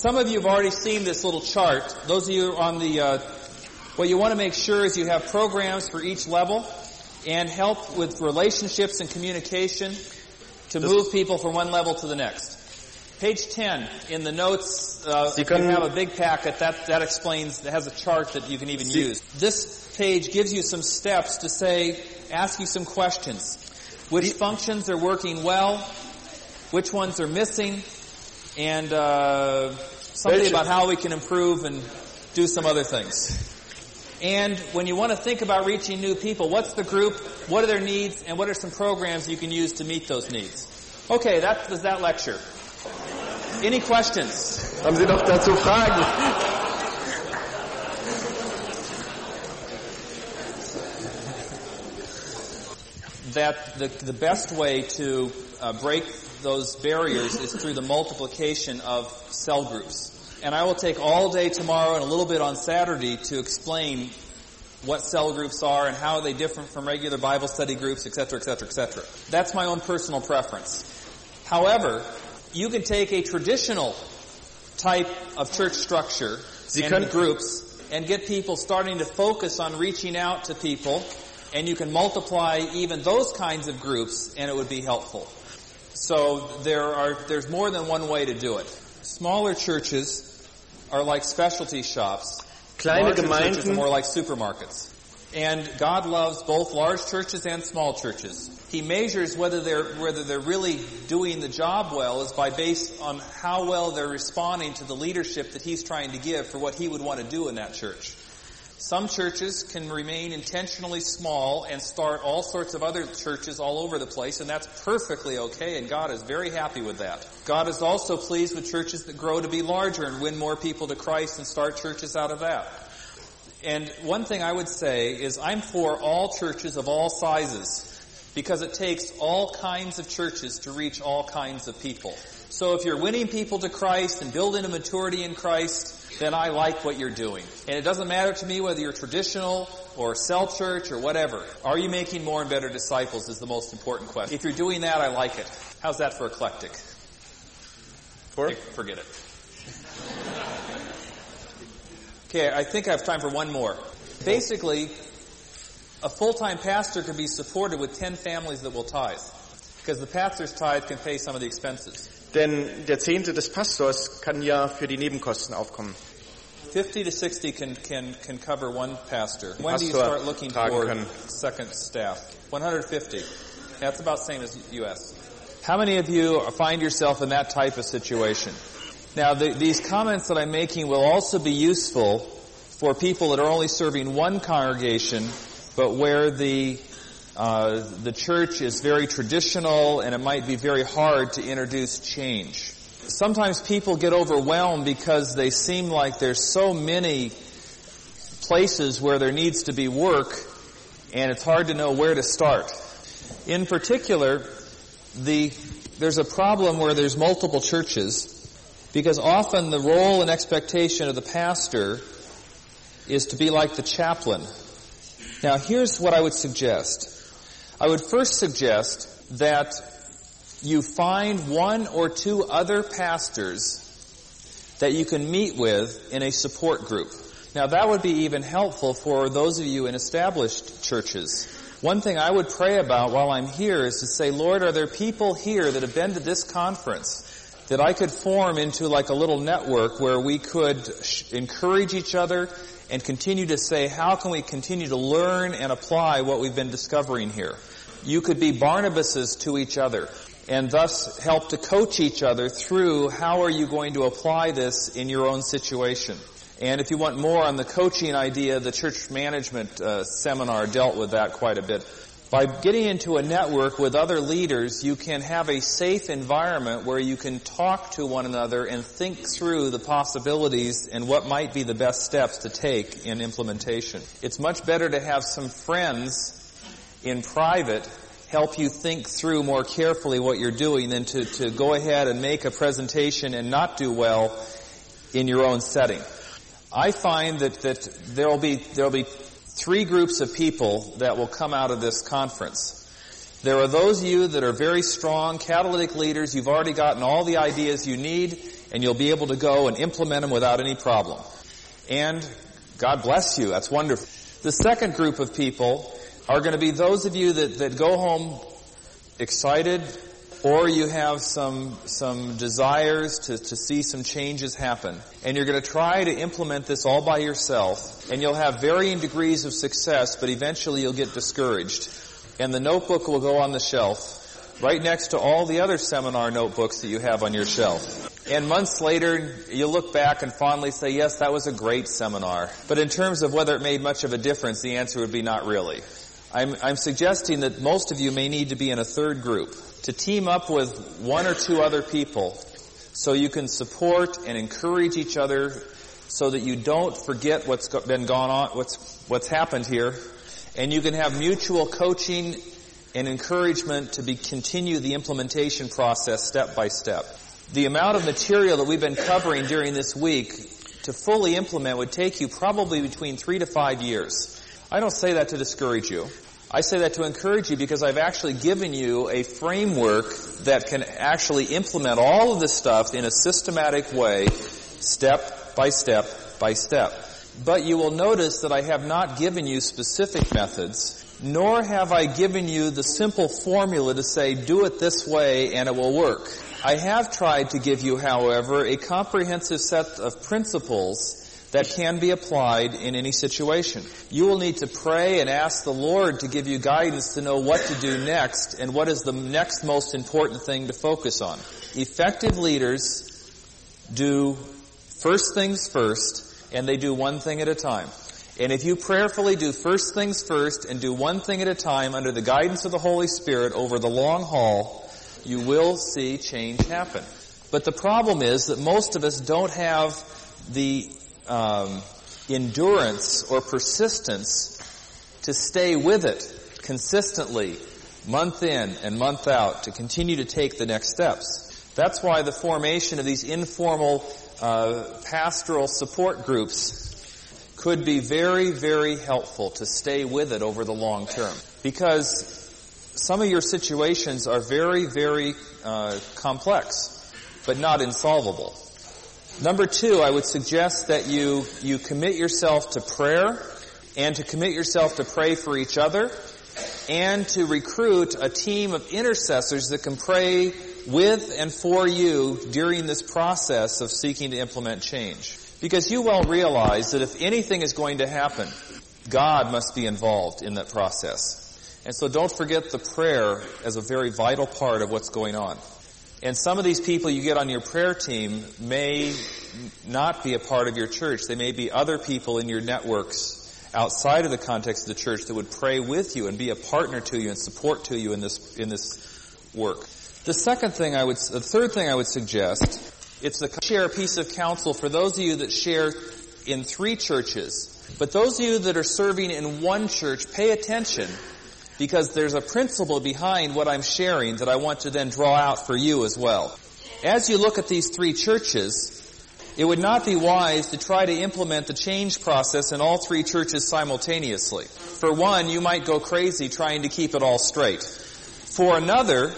Some of you have already seen this little chart. Those of you on the, uh, what you want to make sure is you have programs for each level and help with relationships and communication to move people from one level to the next. Page 10 in the notes, uh, you have a big packet, that, that explains, that has a chart that you can even use. This page gives you some steps to say, ask you some questions. Which functions are working well? Which ones are missing? And uh, something about how we can improve and do some other things. And when you want to think about reaching new people, what's the group? What are their needs? And what are some programs you can use to meet those needs? Okay, that was that lecture. Any questions? Haben Sie noch dazu Fragen? that the, the best way to uh, break those barriers is through the multiplication of cell groups. And I will take all day tomorrow and a little bit on Saturday to explain what cell groups are and how they differ from regular Bible study groups, etc., etc., etc. That's my own personal preference. However, you can take a traditional type of church structure Sie and groups and get people starting to focus on reaching out to people and you can multiply even those kinds of groups and it would be helpful. So there are, there's more than one way to do it. Smaller churches are like specialty shops. Kleine Larger churches are more like supermarkets. And God loves both large churches and small churches. He measures whether they're whether they're really doing the job well is by based on how well they're responding to the leadership that he's trying to give for what he would want to do in that church. Some churches can remain intentionally small and start all sorts of other churches all over the place, and that's perfectly okay, and God is very happy with that. God is also pleased with churches that grow to be larger and win more people to Christ and start churches out of that. And one thing I would say is I'm for all churches of all sizes because it takes all kinds of churches to reach all kinds of people. So if you're winning people to Christ and building a maturity in Christ, then I like what you're doing. And it doesn't matter to me whether you're traditional or cell church or whatever. Are you making more and better disciples is the most important question. If you're doing that, I like it. How's that for eclectic? For? Forget it. Okay, I think I have time for one more. Basically, a full-time pastor can be supported with 10 families that will tithe. Because the pastor's tithe can pay some of the expenses. Denn der Zehnte des Pastors kann ja für die Nebenkosten aufkommen. 50 to 60 can, can, can cover one pastor. When do you start looking for können. second staff? 150. That's about the same as U.S. How many of you find yourself in that type of situation? Now, the, these comments that I'm making will also be useful for people that are only serving one congregation, but where the uh, the church is very traditional and it might be very hard to introduce change. Sometimes people get overwhelmed because they seem like there's so many places where there needs to be work and it's hard to know where to start. In particular, the, there's a problem where there's multiple churches because often the role and expectation of the pastor is to be like the chaplain. Now here's what I would suggest. I would first suggest that you find one or two other pastors that you can meet with in a support group. Now that would be even helpful for those of you in established churches. One thing I would pray about while I'm here is to say, Lord, are there people here that have been to this conference that I could form into like a little network where we could sh- encourage each other and continue to say, how can we continue to learn and apply what we've been discovering here? You could be Barnabases to each other and thus help to coach each other through how are you going to apply this in your own situation. And if you want more on the coaching idea, the church management uh, seminar dealt with that quite a bit. By getting into a network with other leaders, you can have a safe environment where you can talk to one another and think through the possibilities and what might be the best steps to take in implementation. It's much better to have some friends in private help you think through more carefully what you're doing than to, to go ahead and make a presentation and not do well in your own setting. I find that, that there will be, there will be three groups of people that will come out of this conference. There are those of you that are very strong catalytic leaders. You've already gotten all the ideas you need and you'll be able to go and implement them without any problem. And God bless you. That's wonderful. The second group of people are going to be those of you that, that go home excited or you have some, some desires to, to see some changes happen. And you're going to try to implement this all by yourself. And you'll have varying degrees of success, but eventually you'll get discouraged. And the notebook will go on the shelf right next to all the other seminar notebooks that you have on your shelf. And months later, you look back and fondly say, yes, that was a great seminar. But in terms of whether it made much of a difference, the answer would be not really. I'm, I'm suggesting that most of you may need to be in a third group to team up with one or two other people so you can support and encourage each other so that you don't forget what's been gone on, what's, what's happened here, and you can have mutual coaching and encouragement to be, continue the implementation process step by step. The amount of material that we've been covering during this week to fully implement would take you probably between three to five years. I don't say that to discourage you. I say that to encourage you because I've actually given you a framework that can actually implement all of this stuff in a systematic way, step by step by step. But you will notice that I have not given you specific methods, nor have I given you the simple formula to say, do it this way and it will work. I have tried to give you, however, a comprehensive set of principles that can be applied in any situation. You will need to pray and ask the Lord to give you guidance to know what to do next and what is the next most important thing to focus on. Effective leaders do first things first and they do one thing at a time. And if you prayerfully do first things first and do one thing at a time under the guidance of the Holy Spirit over the long haul, you will see change happen. But the problem is that most of us don't have the um, endurance or persistence to stay with it consistently, month in and month out, to continue to take the next steps. That's why the formation of these informal uh, pastoral support groups could be very, very helpful to stay with it over the long term. Because some of your situations are very, very uh, complex, but not insolvable. Number two, I would suggest that you, you commit yourself to prayer and to commit yourself to pray for each other and to recruit a team of intercessors that can pray with and for you during this process of seeking to implement change. Because you well realize that if anything is going to happen, God must be involved in that process. And so don't forget the prayer as a very vital part of what's going on. And some of these people you get on your prayer team may not be a part of your church. They may be other people in your networks outside of the context of the church that would pray with you and be a partner to you and support to you in this, in this work. The second thing I would, the third thing I would suggest, it's the share a piece of counsel for those of you that share in three churches. But those of you that are serving in one church, pay attention because there's a principle behind what I'm sharing that I want to then draw out for you as well. As you look at these three churches, it would not be wise to try to implement the change process in all three churches simultaneously. For one, you might go crazy trying to keep it all straight. For another,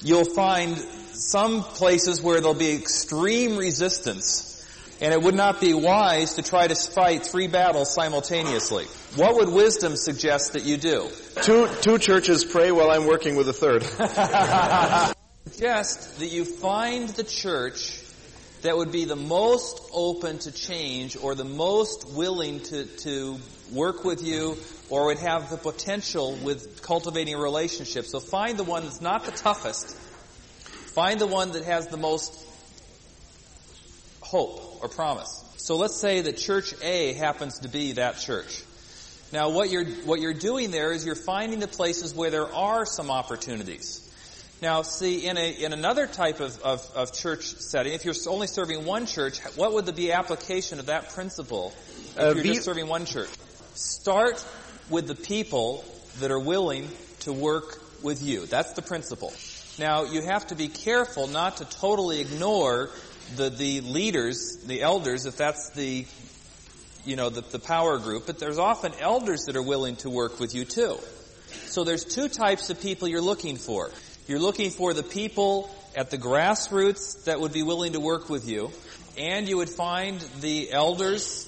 you'll find some places where there'll be extreme resistance and it would not be wise to try to fight three battles simultaneously. What would wisdom suggest that you do? Two, two churches pray while I'm working with a third. suggest that you find the church that would be the most open to change or the most willing to, to work with you or would have the potential with cultivating a relationship. So find the one that's not the toughest. Find the one that has the most hope or promise. So let's say that church A happens to be that church. Now what you're, what you're doing there is you're finding the places where there are some opportunities. Now see, in a, in another type of, of, of church setting, if you're only serving one church, what would the application of that principle if uh, you're just serving one church? Start with the people that are willing to work with you. That's the principle. Now, you have to be careful not to totally ignore the, the leaders, the elders, if that's the, you know, the, the power group, but there's often elders that are willing to work with you too. So there's two types of people you're looking for. You're looking for the people at the grassroots that would be willing to work with you, and you would find the elders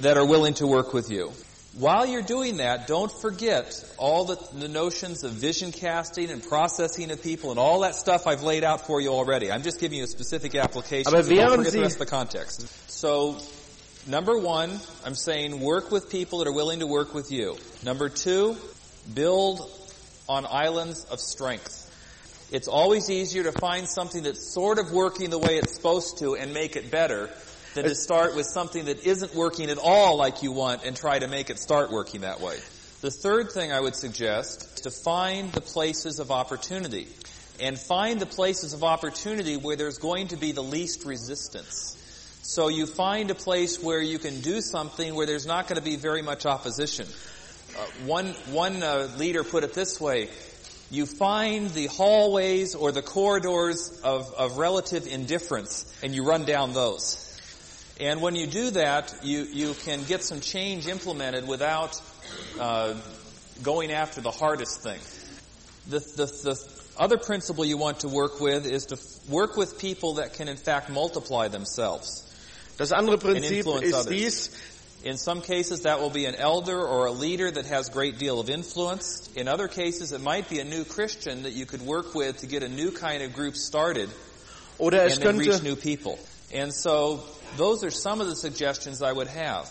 that are willing to work with you. While you're doing that, don't forget all the, the, notions of vision casting and processing of people and all that stuff I've laid out for you already. I'm just giving you a specific application. Aber so don't forget the rest of the context. So, number one, I'm saying work with people that are willing to work with you. Number two, build on islands of strength. It's always easier to find something that's sort of working the way it's supposed to and make it better than to start with something that isn't working at all like you want and try to make it start working that way. The third thing I would suggest is to find the places of opportunity. And find the places of opportunity where there's going to be the least resistance. So you find a place where you can do something where there's not going to be very much opposition. Uh, one one uh, leader put it this way: you find the hallways or the corridors of, of relative indifference, and you run down those. And when you do that, you you can get some change implemented without uh, going after the hardest thing. The, the the other principle you want to work with is to f- work with people that can in fact multiply themselves. Das andere Prinzip ist dies, In some cases, that will be an elder or a leader that has great deal of influence. In other cases, it might be a new Christian that you could work with to get a new kind of group started oder es and then reach new people. And so, those are some of the suggestions I would have.